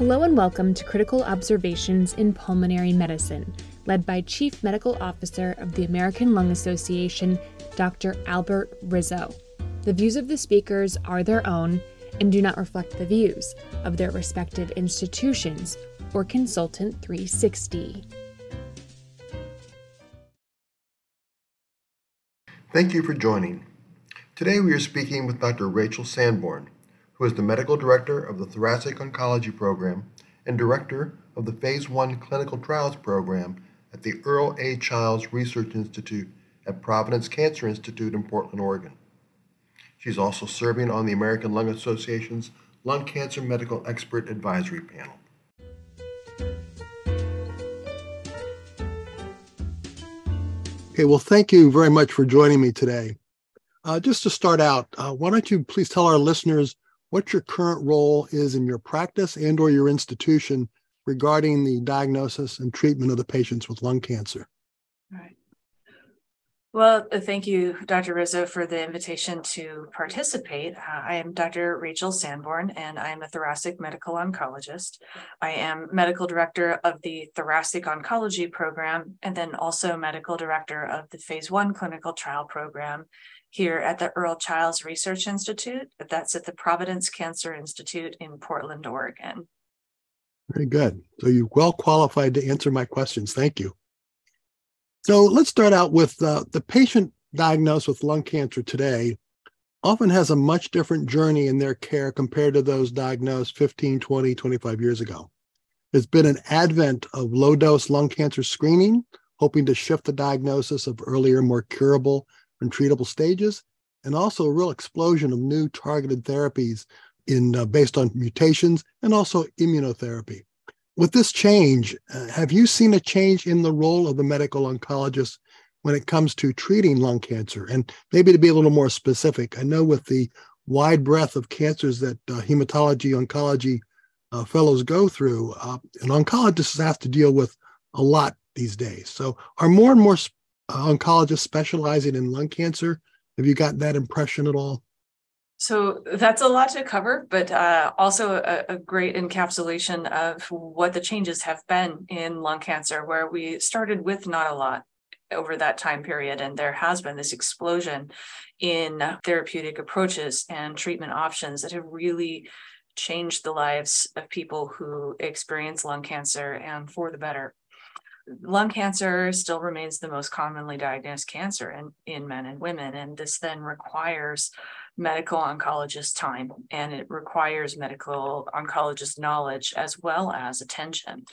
Hello and welcome to Critical Observations in Pulmonary Medicine, led by Chief Medical Officer of the American Lung Association, Dr. Albert Rizzo. The views of the speakers are their own and do not reflect the views of their respective institutions or Consultant 360. Thank you for joining. Today we are speaking with Dr. Rachel Sanborn who is the medical director of the Thoracic Oncology Program and director of the Phase 1 Clinical Trials Program at the Earl A. Chiles Research Institute at Providence Cancer Institute in Portland, Oregon. She's also serving on the American Lung Association's Lung Cancer Medical Expert Advisory Panel. Okay, well, thank you very much for joining me today. Uh, just to start out, uh, why don't you please tell our listeners what your current role is in your practice and or your institution regarding the diagnosis and treatment of the patients with lung cancer. Well, uh, thank you, Dr. Rizzo, for the invitation to participate. Uh, I am Dr. Rachel Sanborn, and I am a thoracic medical oncologist. I am medical director of the Thoracic Oncology Program, and then also medical director of the Phase One clinical trial program here at the Earl Chiles Research Institute. That's at the Providence Cancer Institute in Portland, Oregon. Very good. So you're well qualified to answer my questions. Thank you. So let's start out with uh, the patient diagnosed with lung cancer today often has a much different journey in their care compared to those diagnosed 15, 20, 25 years ago. There's been an advent of low dose lung cancer screening, hoping to shift the diagnosis of earlier, more curable and treatable stages, and also a real explosion of new targeted therapies in uh, based on mutations and also immunotherapy. With this change, uh, have you seen a change in the role of the medical oncologist when it comes to treating lung cancer? And maybe to be a little more specific, I know with the wide breadth of cancers that uh, hematology oncology uh, fellows go through, uh, an oncologist has to deal with a lot these days. So, are more and more oncologist specializing in lung cancer. Have you got that impression at all? So that's a lot to cover, but uh, also a, a, great encapsulation of what the changes have been in lung cancer, where we started with not a lot over that time period. And there has been this explosion in therapeutic approaches and treatment options that have really changed the lives of people who experience lung cancer and for the better lung cancer still remains the most commonly diagnosed cancer in, in men and women. And this then requires medical oncologist time and it requires medical oncologist knowledge as well as attention.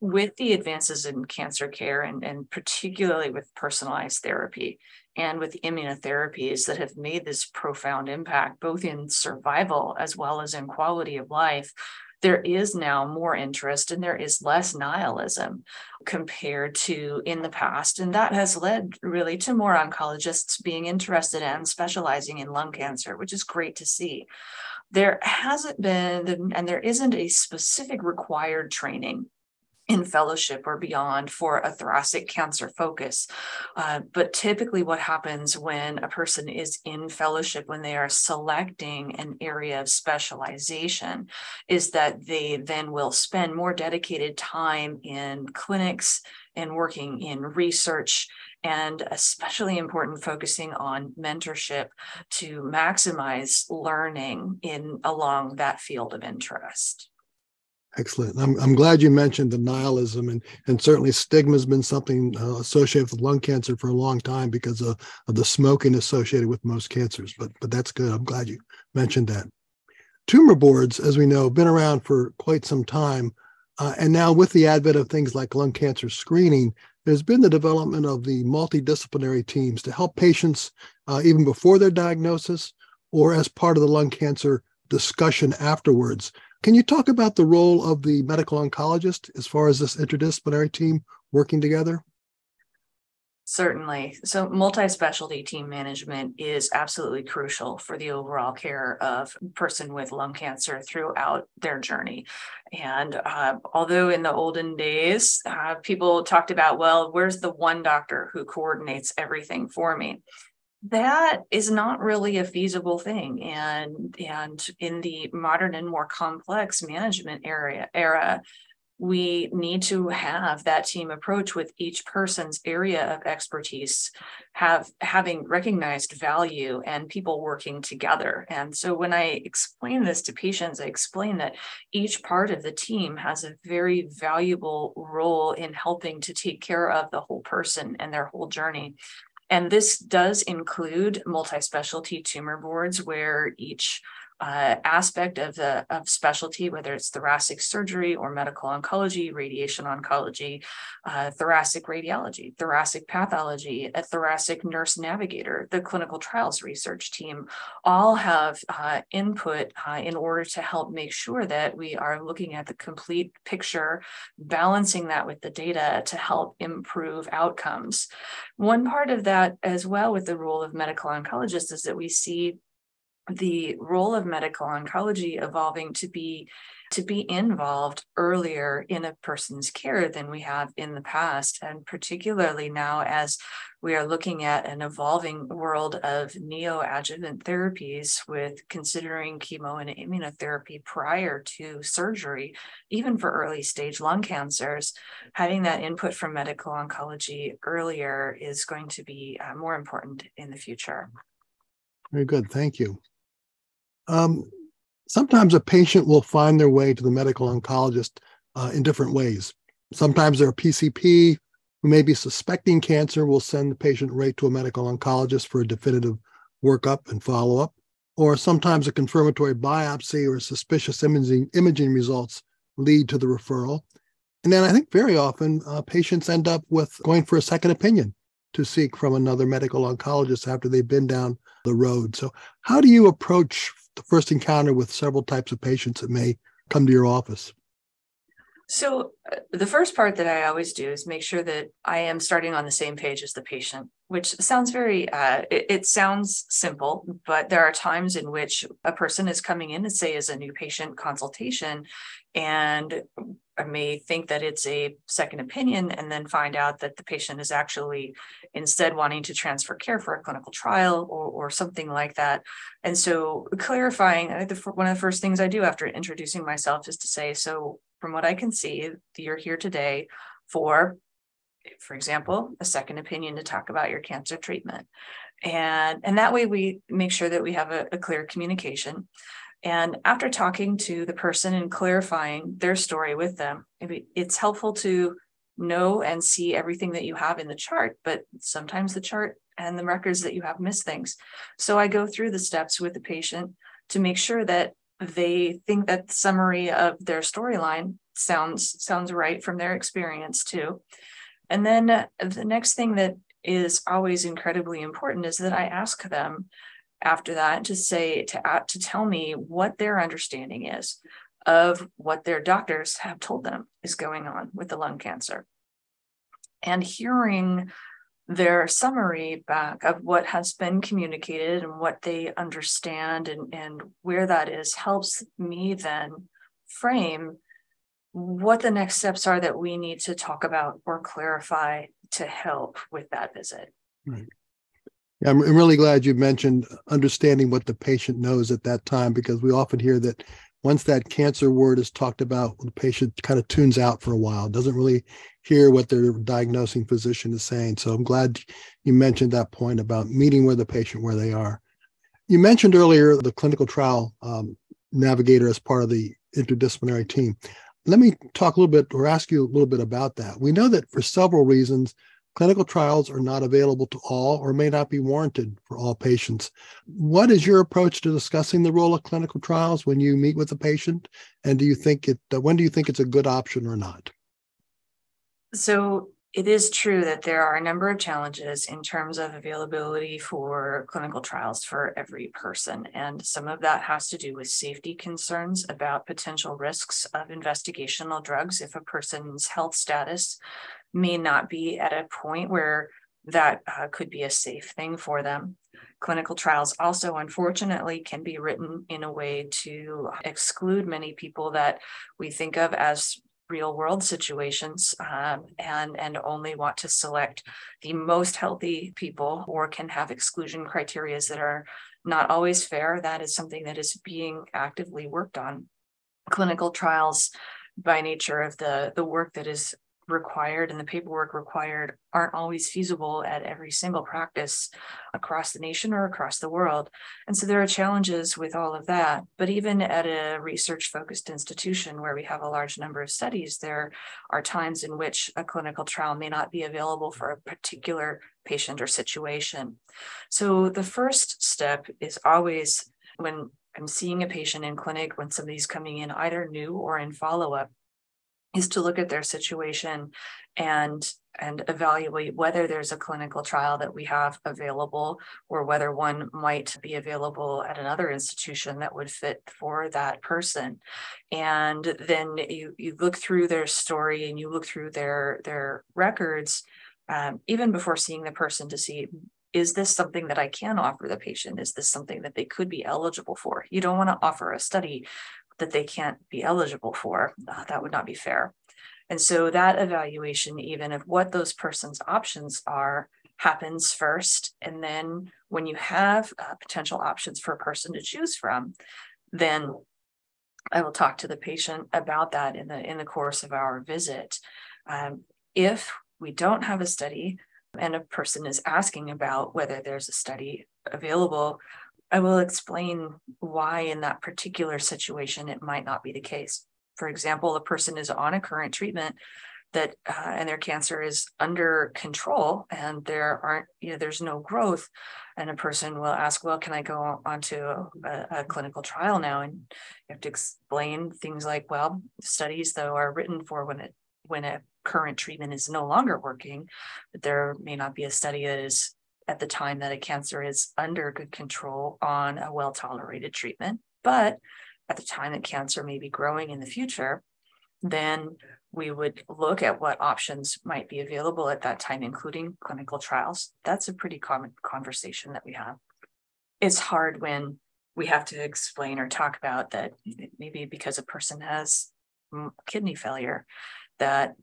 With the advances in cancer care and, and particularly with personalized therapy and with immunotherapies that have made this profound impact, both in survival as well as in quality of life, there is now more interest and there is less nihilism compared to in the past. And that has led really to more oncologists being interested and specializing in lung cancer, which is great to see. There hasn't been, and there isn't a specific required training in fellowship or beyond for a thoracic cancer focus. Uh, but typically, what happens when a person is in fellowship, when they are selecting an area of specialization, is that they then will spend more dedicated time in clinics and working in research and especially important focusing on mentorship to maximize learning in along that field of interest Excellent. I'm, I'm glad you mentioned the nihilism and, and certainly stigma has been something uh, associated with lung cancer for a long time because of, of the smoking associated with most cancers. But but that's good. I'm glad you mentioned that. Tumor boards, as we know, have been around for quite some time. Uh, and now with the advent of things like lung cancer screening, there's been the development of the multidisciplinary teams to help patients uh, even before their diagnosis or as part of the lung cancer discussion afterwards can you talk about the role of the medical oncologist as far as this interdisciplinary team working together? Certainly. So, multi specialty team management is absolutely crucial for the overall care of a person with lung cancer throughout their journey. And uh, although in the olden days, uh, people talked about, well, where's the one doctor who coordinates everything for me? That is not really a feasible thing and and in the modern and more complex management area era we need to have that team approach with each person's area of expertise have having recognized value and people working together. And so when i explain this to patients i explain that each part of the team has a very valuable role in helping to take care of the whole person and their whole journey and this does include multi-specialty tumor boards where each uh, aspect of the of specialty, whether it's thoracic surgery or medical oncology, radiation oncology, uh, thoracic radiology, thoracic pathology, a thoracic nurse navigator, the clinical trials research team, all have uh, input uh, in order to help make sure that we are looking at the complete picture, balancing that with the data to help improve outcomes. One part of that as well with the role of medical oncologists is that we see the role of medical oncology evolving to be to be involved earlier in a person's care than we have in the past and particularly now as we are looking at an evolving world of neoadjuvant therapies with considering chemo and immunotherapy prior to surgery even for early stage lung cancers having that input from medical oncology earlier is going to be uh, more important in the future. Very good. Thank you um, sometimes a patient will find their way to the medical oncologist uh, in different ways. Sometimes they're a PCP who may be suspecting cancer will send the patient right to a medical oncologist for a definitive workup and follow up. Or sometimes a confirmatory biopsy or suspicious imaging, imaging results lead to the referral. And then I think very often uh, patients end up with going for a second opinion to seek from another medical oncologist after they've been down the road. So, how do you approach the first encounter with several types of patients that may come to your office? So, uh, the first part that I always do is make sure that I am starting on the same page as the patient, which sounds very, uh, it, it, sounds simple, but there are times in which a person is coming in and say, as a new patient consultation, and I may think that it's a second opinion and then find out that the patient is actually instead wanting to transfer care for a clinical trial or, or something like that. And so clarifying, one of the first things I do after introducing myself is to say, so from what I can see, you're here today for, for example, a second opinion to talk about your cancer treatment. And, and that way we make sure that we have a, a clear communication. And after talking to the person and clarifying their story with them, it's helpful to know and see everything that you have in the chart, but sometimes the chart and the records that you have miss things. So I go through the steps with the patient to make sure that they think that the summary of their storyline sounds sounds right from their experience too. And then the next thing that is always incredibly important is that I ask them after that to say to uh, to tell me what their understanding is of what their doctors have told them is going on with the lung cancer and hearing their summary back of what has been communicated and what they understand and, and where that is helps me then frame what the next steps are that we need to talk about or clarify to help with that visit. Right. Yeah, I'm really glad you mentioned understanding what the patient knows at that time because we often hear that once that cancer word is talked about, the patient kind of tunes out for a while, doesn't really hear what their diagnosing physician is saying. So I'm glad you mentioned that point about meeting with the patient where they are. You mentioned earlier the clinical trial um, navigator as part of the interdisciplinary team. Let me talk a little bit or ask you a little bit about that. We know that for several reasons, clinical trials are not available to all or may not be warranted for all patients. What is your approach to discussing the role of clinical trials when you meet with a patient? And do you think it, uh, when do you think it's a good option or not? So it is true that there are a number of challenges in terms of availability for clinical trials for every person. And some of that has to do with safety concerns about potential risks of investigational drugs if a person's health status may not be at a point where that uh, could be a safe thing for them. Clinical trials also, unfortunately, can be written in a way to exclude many people that we think of as real world situations um, and and only want to select the most healthy people or can have exclusion criteria that are not always fair that is something that is being actively worked on clinical trials by nature of the the work that is required and the paperwork required aren't always feasible at every single practice across the nation or across the world. And so there are challenges with all of that. But even at a research focused institution where we have a large number of studies, there are times in which a clinical trial may not be available for a particular patient or situation. So the first step is always when I'm seeing a patient in clinic, when somebody's coming in either new or in follow up, is to look at their situation and and evaluate whether there's a clinical trial that we have available or whether one might be available at another institution that would fit for that person and then you you look through their story and you look through their their records um, even before seeing the person to see is this something that I can offer the patient? Is this something that they could be eligible for? You don't want to offer a study that they can't be eligible for. Uh, that would not be fair. And so that evaluation, even of what those persons' options are, happens first. And then when you have uh, potential options for a person to choose from, then I will talk to the patient about that in the in the course of our visit. Um, if we don't have a study and a person is asking about whether there's a study available, I will explain why in that particular situation it might not be the case. For example, a person is on a current treatment that uh, and their cancer is under control and there aren't you know there's no growth and a person will ask well can i go on to a, a clinical trial now and you have to explain things like well studies though are written for when it when a current treatment is no longer working but there may not be a study that is at the time that a cancer is under good control on a well tolerated treatment. But at the time that cancer may be growing in the future, then we would look at what options might be available at that time, including clinical trials. That's a pretty common conversation that we have. It's hard when we have to explain or talk about that maybe because a person has kidney failure, that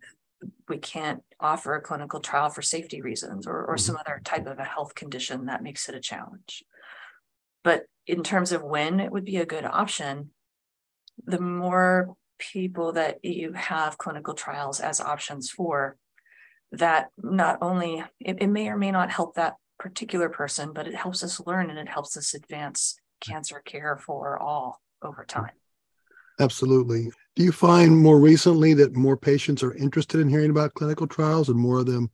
we can't offer a clinical trial for safety reasons or, or some mm-hmm. other type of a health condition that makes it a challenge. But in terms of when it would be a good option, the more people that you have clinical trials as options for, that not only it, it may or may not help that particular person, but it helps us learn and it helps us advance cancer care for all over time. Absolutely. Do you find more recently that more patients are interested in hearing about clinical trials and more of them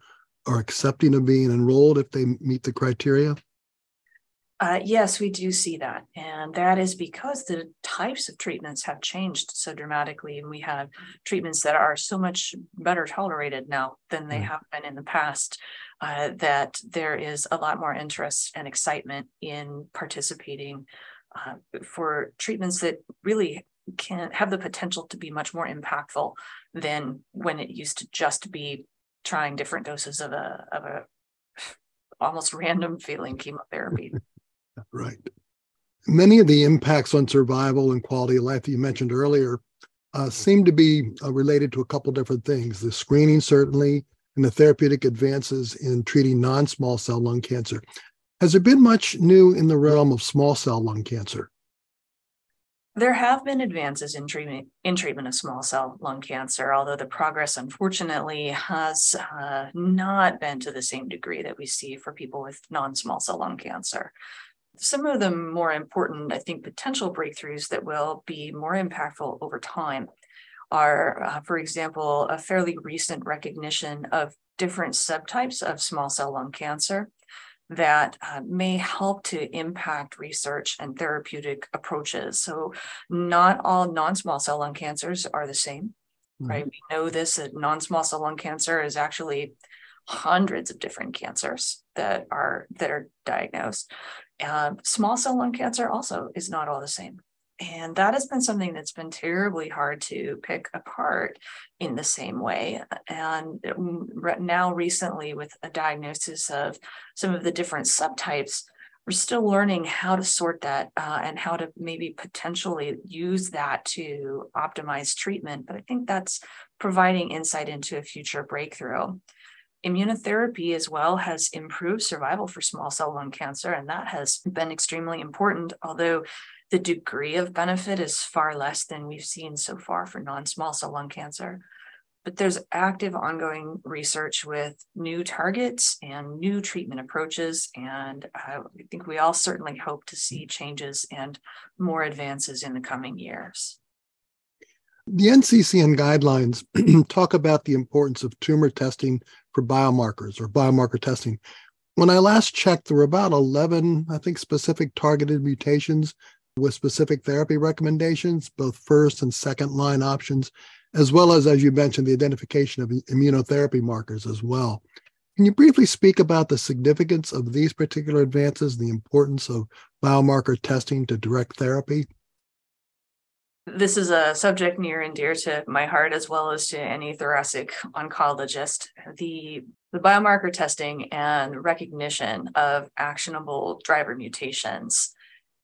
are accepting of being enrolled if they meet the criteria? Uh, yes, we do see that. And that is because the types of treatments have changed so dramatically. And we have treatments that are so much better tolerated now than they mm. have been in the past, uh, that there is a lot more interest and excitement in participating uh, for treatments that really can have the potential to be much more impactful than when it used to just be trying different doses of a of a almost random feeling chemotherapy. right. Many of the impacts on survival and quality of life that you mentioned earlier uh, seem to be uh, related to a couple different things. The screening, certainly, and the therapeutic advances in treating non small cell lung cancer. Has there been much new in the realm of small cell lung cancer? There have been advances in treatment in treatment of small cell lung cancer, although the progress, unfortunately, has uh, not been to the same degree that we see for people with non-small cell lung cancer. Some of the more important, I think, potential breakthroughs that will be more impactful over time are, uh, for example, a fairly recent recognition of different subtypes of small cell lung cancer that uh, may help to impact research and therapeutic approaches. So, not all non small cell lung cancers are the same, mm-hmm. right? We know this that non small cell lung cancer is actually hundreds of different cancers that are that are diagnosed. Uh, small cell lung cancer also is not all the same. And that has been something that's been terribly hard to pick apart in the same way. And now, recently, with a diagnosis of some of the different subtypes, we're still learning how to sort that uh, and how to maybe potentially use that to optimize treatment. But I think that's providing insight into a future breakthrough. Immunotherapy as well has improved survival for small cell lung cancer, and that has been extremely important, although the degree of benefit is far less than we've seen so far for non small cell lung cancer but there's active ongoing research with new targets and new treatment approaches. And uh, I think we all certainly hope to see changes and more advances in the coming years. The NCCN guidelines talk about the importance of tumor testing for biomarkers or biomarker testing. When I last checked, there were about 11, I think, specific targeted mutations with specific therapy recommendations, both first and second line options as well as, as you mentioned, the identification of immunotherapy markers as well. Can you briefly speak about the significance of these particular advances, the importance of biomarker testing to direct therapy? This is a subject near and dear to my heart, as well as to any thoracic oncologist. The, the biomarker testing and recognition of actionable driver mutations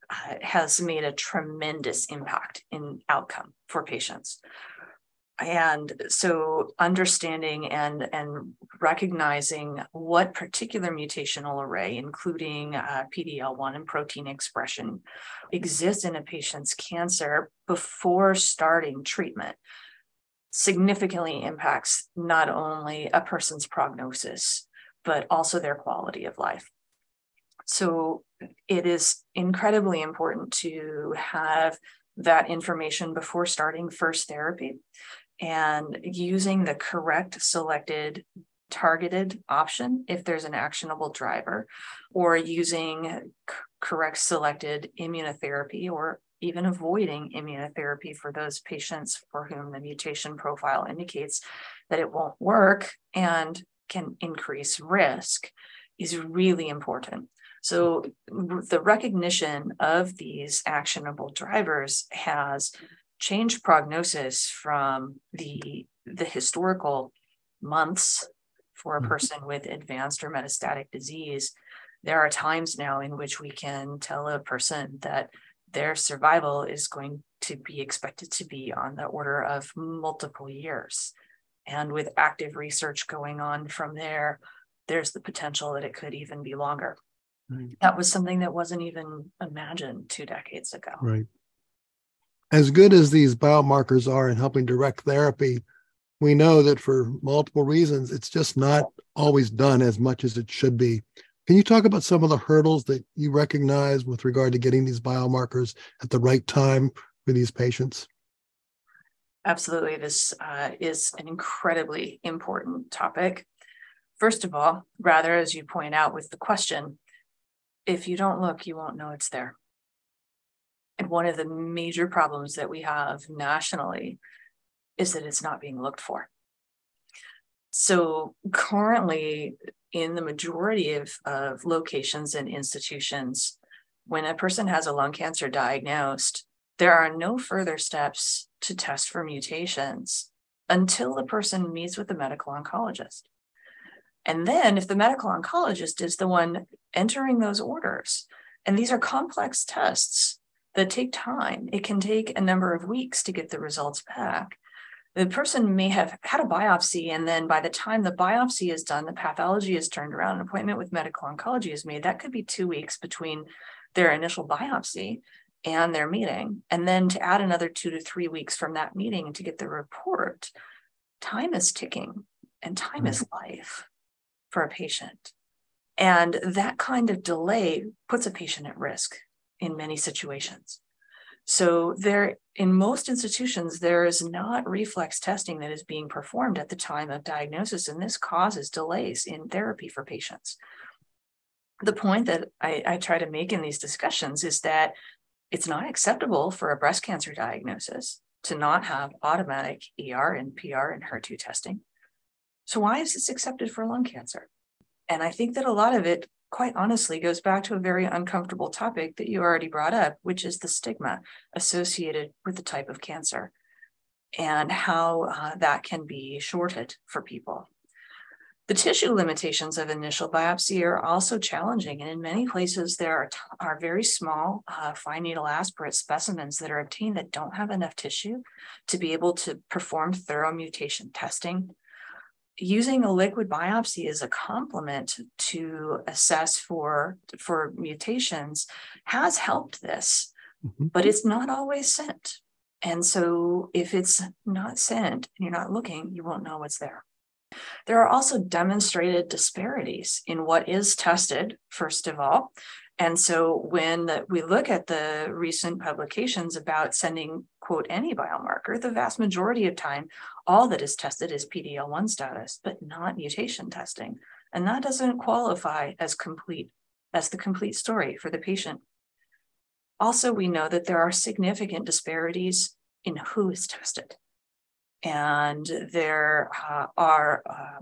has made a tremendous impact in outcome for patients. And so understanding and and recognizing what particular mutational array including uh, PD-L1 and protein expression exists in a patient's cancer before starting treatment significantly impacts not only a person's prognosis but also their quality of life. So it is incredibly important to have that information before starting first therapy and using the correct selected targeted option if there's an actionable driver, or using correct selected immunotherapy, or even avoiding immunotherapy for those patients for whom the mutation profile indicates that it won't work and can increase risk is really important. So, the recognition of these actionable drivers has changed prognosis from the the historical months for a mm-hmm. person with advanced or metastatic disease. There are times now in which we can tell a person that their survival is going to be expected to be on the order of multiple years. And with active research going on from there there's the potential that it could even be longer right. that was something that wasn't even imagined two decades ago right as good as these biomarkers are in helping direct therapy, we know that for multiple reasons, it's just not always done as much as it should be. Can you talk about some of the hurdles that you recognize with regard to getting these biomarkers at the right time for these patients? Absolutely. This uh, is an incredibly important topic. First of all, rather, as you point out with the question, if you don't look, you won't know it's there. And one of the major problems that we have nationally is that it's not being looked for. So currently, in the majority of, of locations and institutions, when a person has a lung cancer diagnosed, there are no further steps to test for mutations until the person meets with the medical oncologist. And then, if the medical oncologist is the one entering those orders, and these are complex tests, that take time. It can take a number of weeks to get the results back. The person may have had a biopsy, and then by the time the biopsy is done, the pathology is turned around, an appointment with medical oncology is made. That could be two weeks between their initial biopsy and their meeting. And then to add another two to three weeks from that meeting to get the report, time is ticking and time is hmm. life for a patient. And that kind of delay puts a patient at risk in many situations. So there, in most institutions, there is not reflex testing that is being performed at the time of diagnosis, and this causes delays in therapy for patients. The point that I, I try to make in these discussions is that it's not acceptable for a breast cancer diagnosis to not have automatic ER and PR and HER2 testing. So why is this accepted for lung cancer? And I think that a lot of it quite honestly goes back to a very uncomfortable topic that you already brought up, which is the stigma associated with the type of cancer and how uh, that can be shorted for people. The tissue limitations of initial biopsy are also challenging, and in many places there are, are very small uh, fine needle aspirate specimens that are obtained that don't have enough tissue to be able to perform thorough mutation testing. Using a liquid biopsy as a complement to assess for, for mutations has helped this, mm-hmm. but it's not always sent. And so if it's not sent and you're not looking, you won't know what's there. There are also demonstrated disparities in what is tested, first of all. And so when we look at the recent publications about sending, quote, any biomarker, the vast majority of time, all that is tested is PD-L1 status, but not mutation testing. And that doesn't qualify as complete, as the complete story for the patient. Also, we know that there are significant disparities in who is tested and there uh, are uh,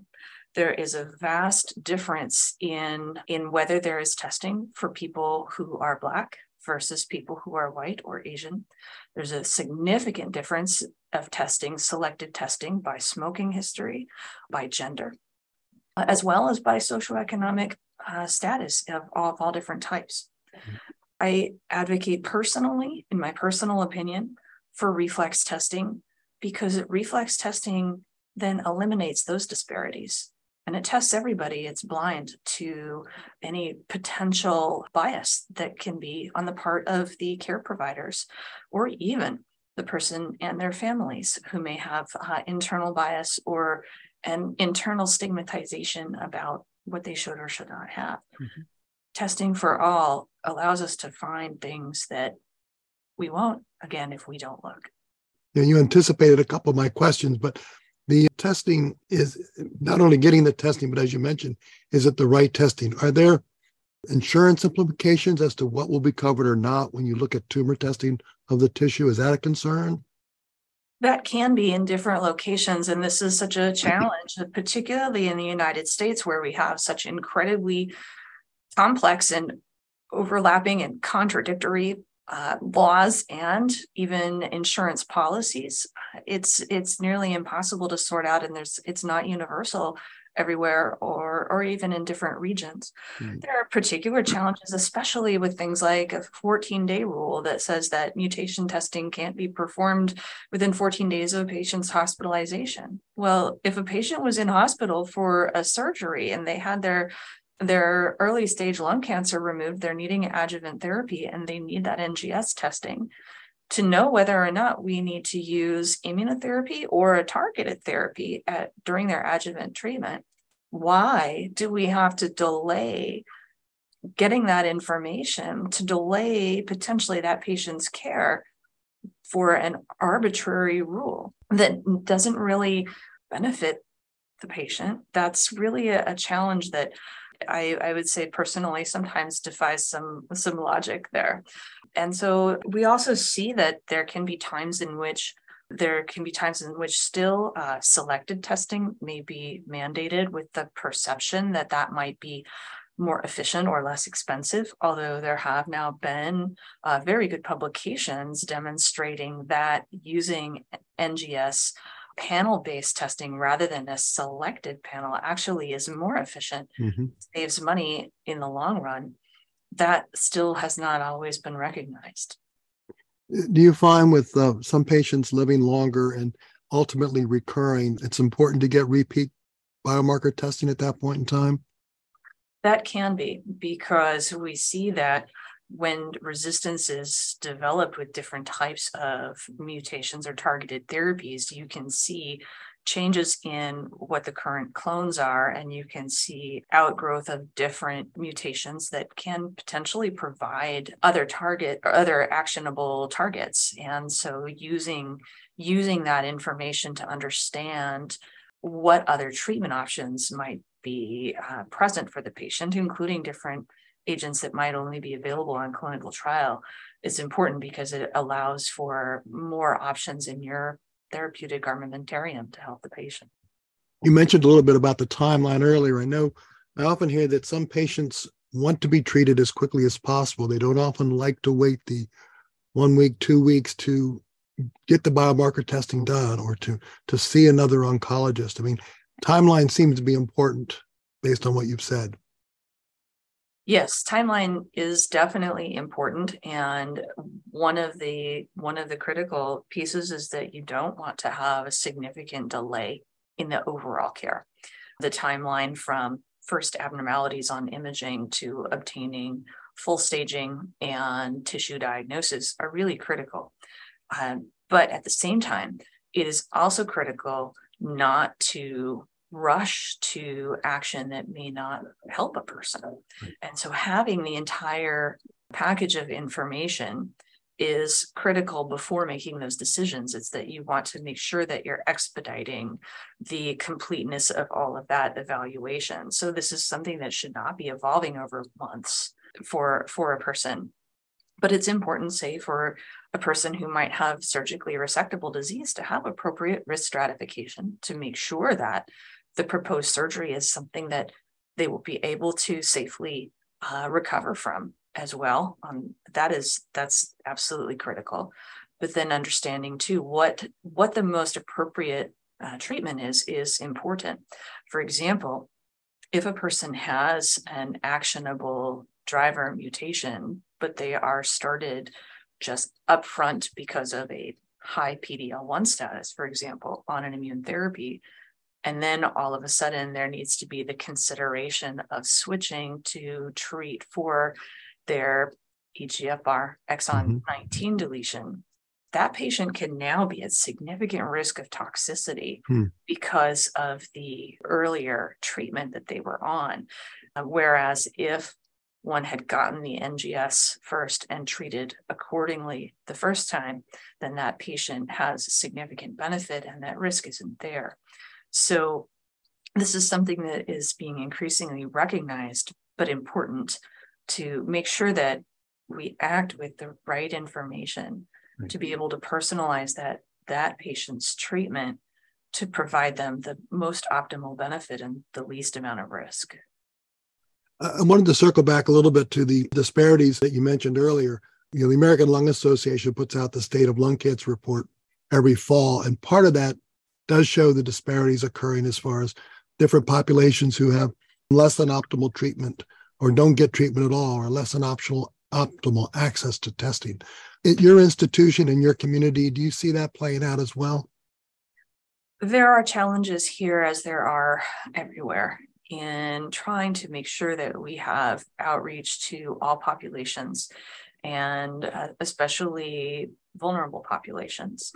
there is a vast difference in in whether there is testing for people who are black versus people who are white or asian there's a significant difference of testing selected testing by smoking history by gender as well as by socioeconomic uh, status of all, of all different types mm-hmm. i advocate personally in my personal opinion for reflex testing because reflex testing then eliminates those disparities and it tests everybody. It's blind to any potential bias that can be on the part of the care providers or even the person and their families who may have uh, internal bias or an internal stigmatization about what they should or should not have. Mm-hmm. Testing for all allows us to find things that we won't, again, if we don't look you, know, you anticipated a couple of my questions, but the testing is not only getting the testing, but as you mentioned, is it the right testing? Are there insurance implications as to what will be covered or not when you look at tumor testing of the tissue? Is that a concern? That can be in different locations. And this is such a challenge, particularly in the United States, where we have such incredibly complex and overlapping and contradictory uh, laws and even insurance policies. It's it's nearly impossible to sort out, and there's it's not universal everywhere or or even in different regions. Mm. There are particular challenges, especially with things like a 14 day rule that says that mutation testing can't be performed within 14 days of a patient's hospitalization. Well, if a patient was in hospital for a surgery and they had their their early stage lung cancer removed, they're needing adjuvant therapy and they need that NGS testing to know whether or not we need to use immunotherapy or a targeted therapy at, during their adjuvant treatment. Why do we have to delay getting that information to delay potentially that patient's care for an arbitrary rule that doesn't really benefit the patient? That's really a, a challenge that I, I would say personally sometimes defies some some logic there. And so we also see that there can be times in which there can be times in which still uh, selected testing may be mandated with the perception that that might be more efficient or less expensive, although there have now been uh, very good publications demonstrating that using NGS panel based testing rather than a selected panel actually is more efficient, mm-hmm. saves money in the long run. That still has not always been recognized. Do you find with uh, some patients living longer and ultimately recurring, it's important to get repeat biomarker testing at that point in time? That can be because we see that when resistance is developed with different types of mutations or targeted therapies, you can see changes in what the current clones are, and you can see outgrowth of different mutations that can potentially provide other target or other actionable targets. And so using using that information to understand what other treatment options might be uh, present for the patient, including different agents that might only be available on clinical trial is important because it allows for more options in your therapeutic armamentarium to help the patient. You mentioned a little bit about the timeline earlier. I know I often hear that some patients want to be treated as quickly as possible. They don't often like to wait the one week, two weeks to get the biomarker testing done or to to see another oncologist. I mean, timeline seems to be important based on what you've said. Yes, timeline is definitely important and one of the one of the critical pieces is that you don't want to have a significant delay in the overall care. The timeline from first abnormalities on imaging to obtaining full staging and tissue diagnosis are really critical. Um, but at the same time, it is also critical not to rush to action that may not help a person. And so having the entire package of information is critical before making those decisions. It's that you want to make sure that you're expediting the completeness of all of that evaluation. So this is something that should not be evolving over months for for a person. But it's important, say, for a person who might have surgically resectable disease to have appropriate risk stratification to make sure that the proposed surgery is something that they will be able to safely uh, recover from as well. Um, that is that's absolutely critical. But then understanding too what what the most appropriate uh, treatment is is important. For example, if a person has an actionable driver mutation, but they are started just upfront because of a high PD-L1 status, for example, on an immune therapy, and then all of a sudden, there needs to be the consideration of switching to treat for their EGFR exon mm-hmm. 19 deletion. That patient can now be at significant risk of toxicity hmm. because of the earlier treatment that they were on. Uh, whereas if one had gotten the NGS first and treated accordingly the first time, then that patient has significant benefit and that risk isn't there. So this is something that is being increasingly recognized, but important to make sure that we act with the right information right. to be able to personalize that that patient's treatment to provide them the most optimal benefit and the least amount of risk. I wanted to circle back a little bit to the disparities that you mentioned earlier. You know, the American Lung Association puts out the State of Lung Cancer report every fall, and part of that does show the disparities occurring as far as different populations who have less than optimal treatment or don't get treatment at all or less than optional optimal access to testing. At your institution and your community, do you see that playing out as well? There are challenges here as there are everywhere in trying to make sure that we have outreach to all populations and uh, especially vulnerable populations.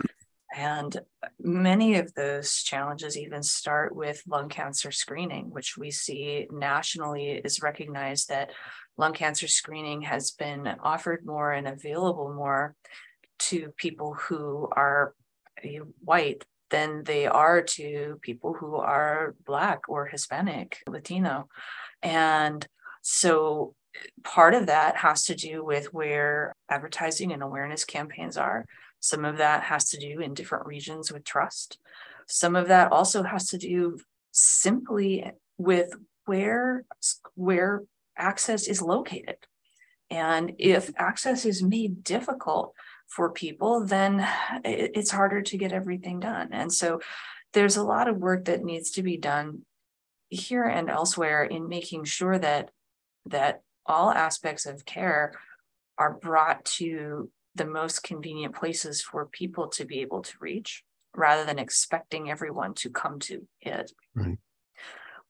And many of those challenges even start with lung cancer screening, which we see nationally is recognized that lung cancer screening has been offered more and available more to people who are white than they are to people who are Black or Hispanic, Latino. And so part of that has to do with where advertising and awareness campaigns are some of that has to do in different regions with trust. Some of that also has to do simply with where where access is located. And if access is made difficult for people, then it's harder to get everything done. And so there's a lot of work that needs to be done here and elsewhere in making sure that that all aspects of care are brought to the most convenient places for people to be able to reach rather than expecting everyone to come to it. Right.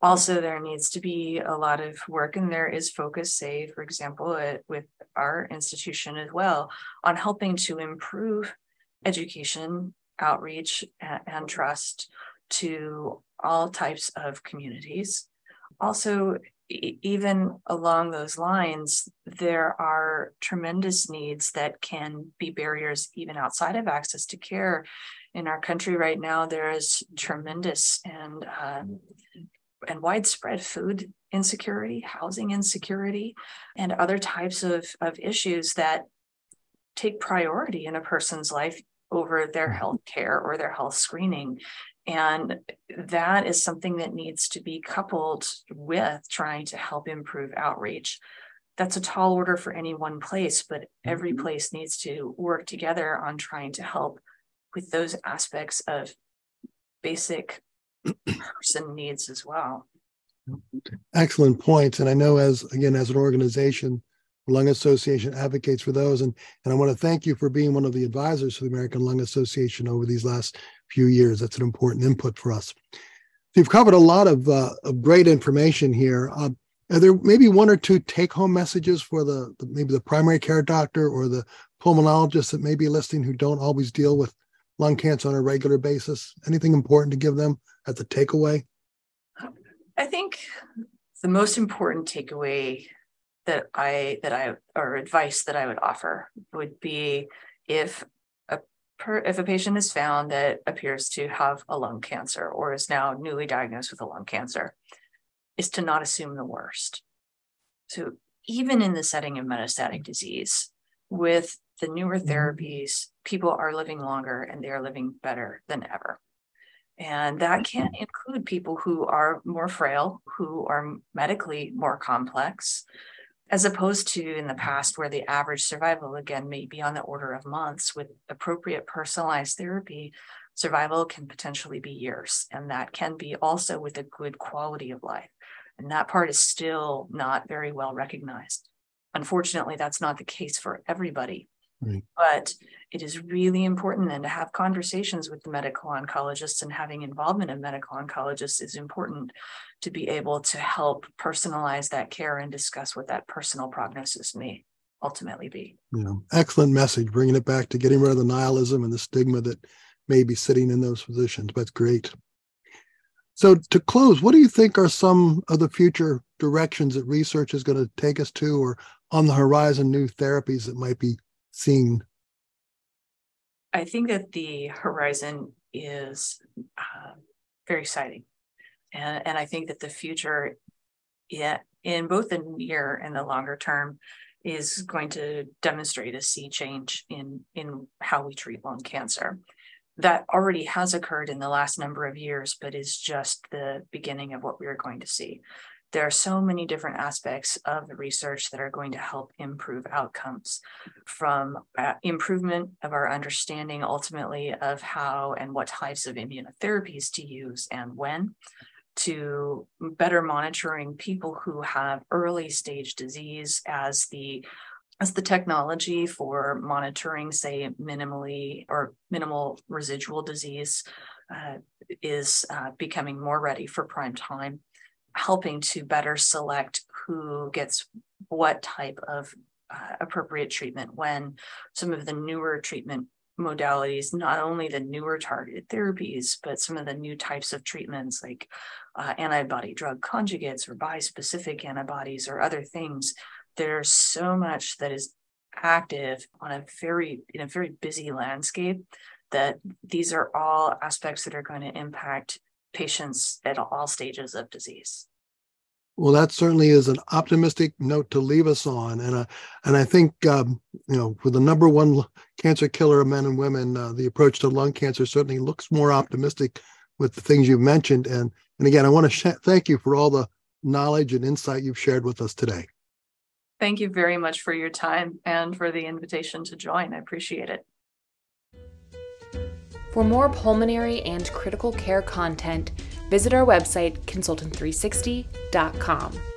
Also, there needs to be a lot of work, and there is focus, say, for example, at, with our institution as well, on helping to improve education, outreach, and, and trust to all types of communities. Also, even along those lines, there are tremendous needs that can be barriers even outside of access to care. In our country right now, there is tremendous and uh, and widespread food insecurity, housing insecurity, and other types of, of issues that take priority in a person's life over their mm-hmm. health care or their health screening. And that is something that needs to be coupled with trying to help improve outreach. That's a tall order for any one place, but every mm-hmm. place needs to work together on trying to help with those aspects of basic person needs as well. Excellent points. And I know as again, as an organization, Lung Association advocates for those. And, and I want to thank you for being one of the advisors for the American Lung Association over these last few years. That's an important input for us. You've covered a lot of, uh, of great information here. Uh, are there maybe one or two take-home messages for the, the, maybe the primary care doctor or the pulmonologist that may be listening who don't always deal with lung cancer on a regular basis? Anything important to give them as a takeaway? I think the most important takeaway that I that I or advice that I would offer would be if a per, if a patient is found that appears to have a lung cancer or is now newly diagnosed with a lung cancer, is to not assume the worst. So even in the setting of metastatic disease, with the newer mm-hmm. therapies, people are living longer and they are living better than ever. And that can include people who are more frail, who are medically more complex, as opposed to in the mm-hmm. past, where the average survival, again, may be on the order of months. With appropriate personalized therapy, survival can potentially be years. And that can be also with a good quality of life. And that part is still not very well recognized. Unfortunately, that's not the case for everybody. Right. But it is really important then to have conversations with the medical oncologists and having involvement of medical oncologists is important to be able to help personalize that care and discuss what that personal prognosis may ultimately be. Yeah, excellent message, bringing it back to getting rid of the nihilism and the stigma that may be sitting in those positions. That's great. So, to close, what do you think are some of the future directions that research is going to take us to, or on the horizon, new therapies that might be seen? I think that the horizon is uh, very exciting. And, and I think that the future, yeah, in both the near and the longer term, is going to demonstrate a sea change in, in how we treat lung cancer. That already has occurred in the last number of years, but is just the beginning of what we are going to see there are so many different aspects of the research that are going to help improve outcomes from uh, improvement of our understanding ultimately of how and what types of immunotherapies to use and when to better monitoring people who have early stage disease as the as the technology for monitoring say minimally or minimal residual disease uh, is uh, becoming more ready for prime time helping to better select who gets what type of uh, appropriate treatment when some of the newer treatment modalities, not only the newer targeted therapies, but some of the new types of treatments like uh, antibody drug conjugates or bispecific antibodies or other things. There's so much that is active on a very in a very busy landscape that these are all aspects that are going to impact patients at all stages of disease. Well, that certainly is an optimistic note to leave us on, and uh, and I think um, you know, for the number one cancer killer of men and women, uh, the approach to lung cancer certainly looks more optimistic with the things you've mentioned. And and again, I want to sh- thank you for all the knowledge and insight you've shared with us today. Thank you very much for your time and for the invitation to join. I appreciate it. For more pulmonary and critical care content, visit our website, consultant360.com.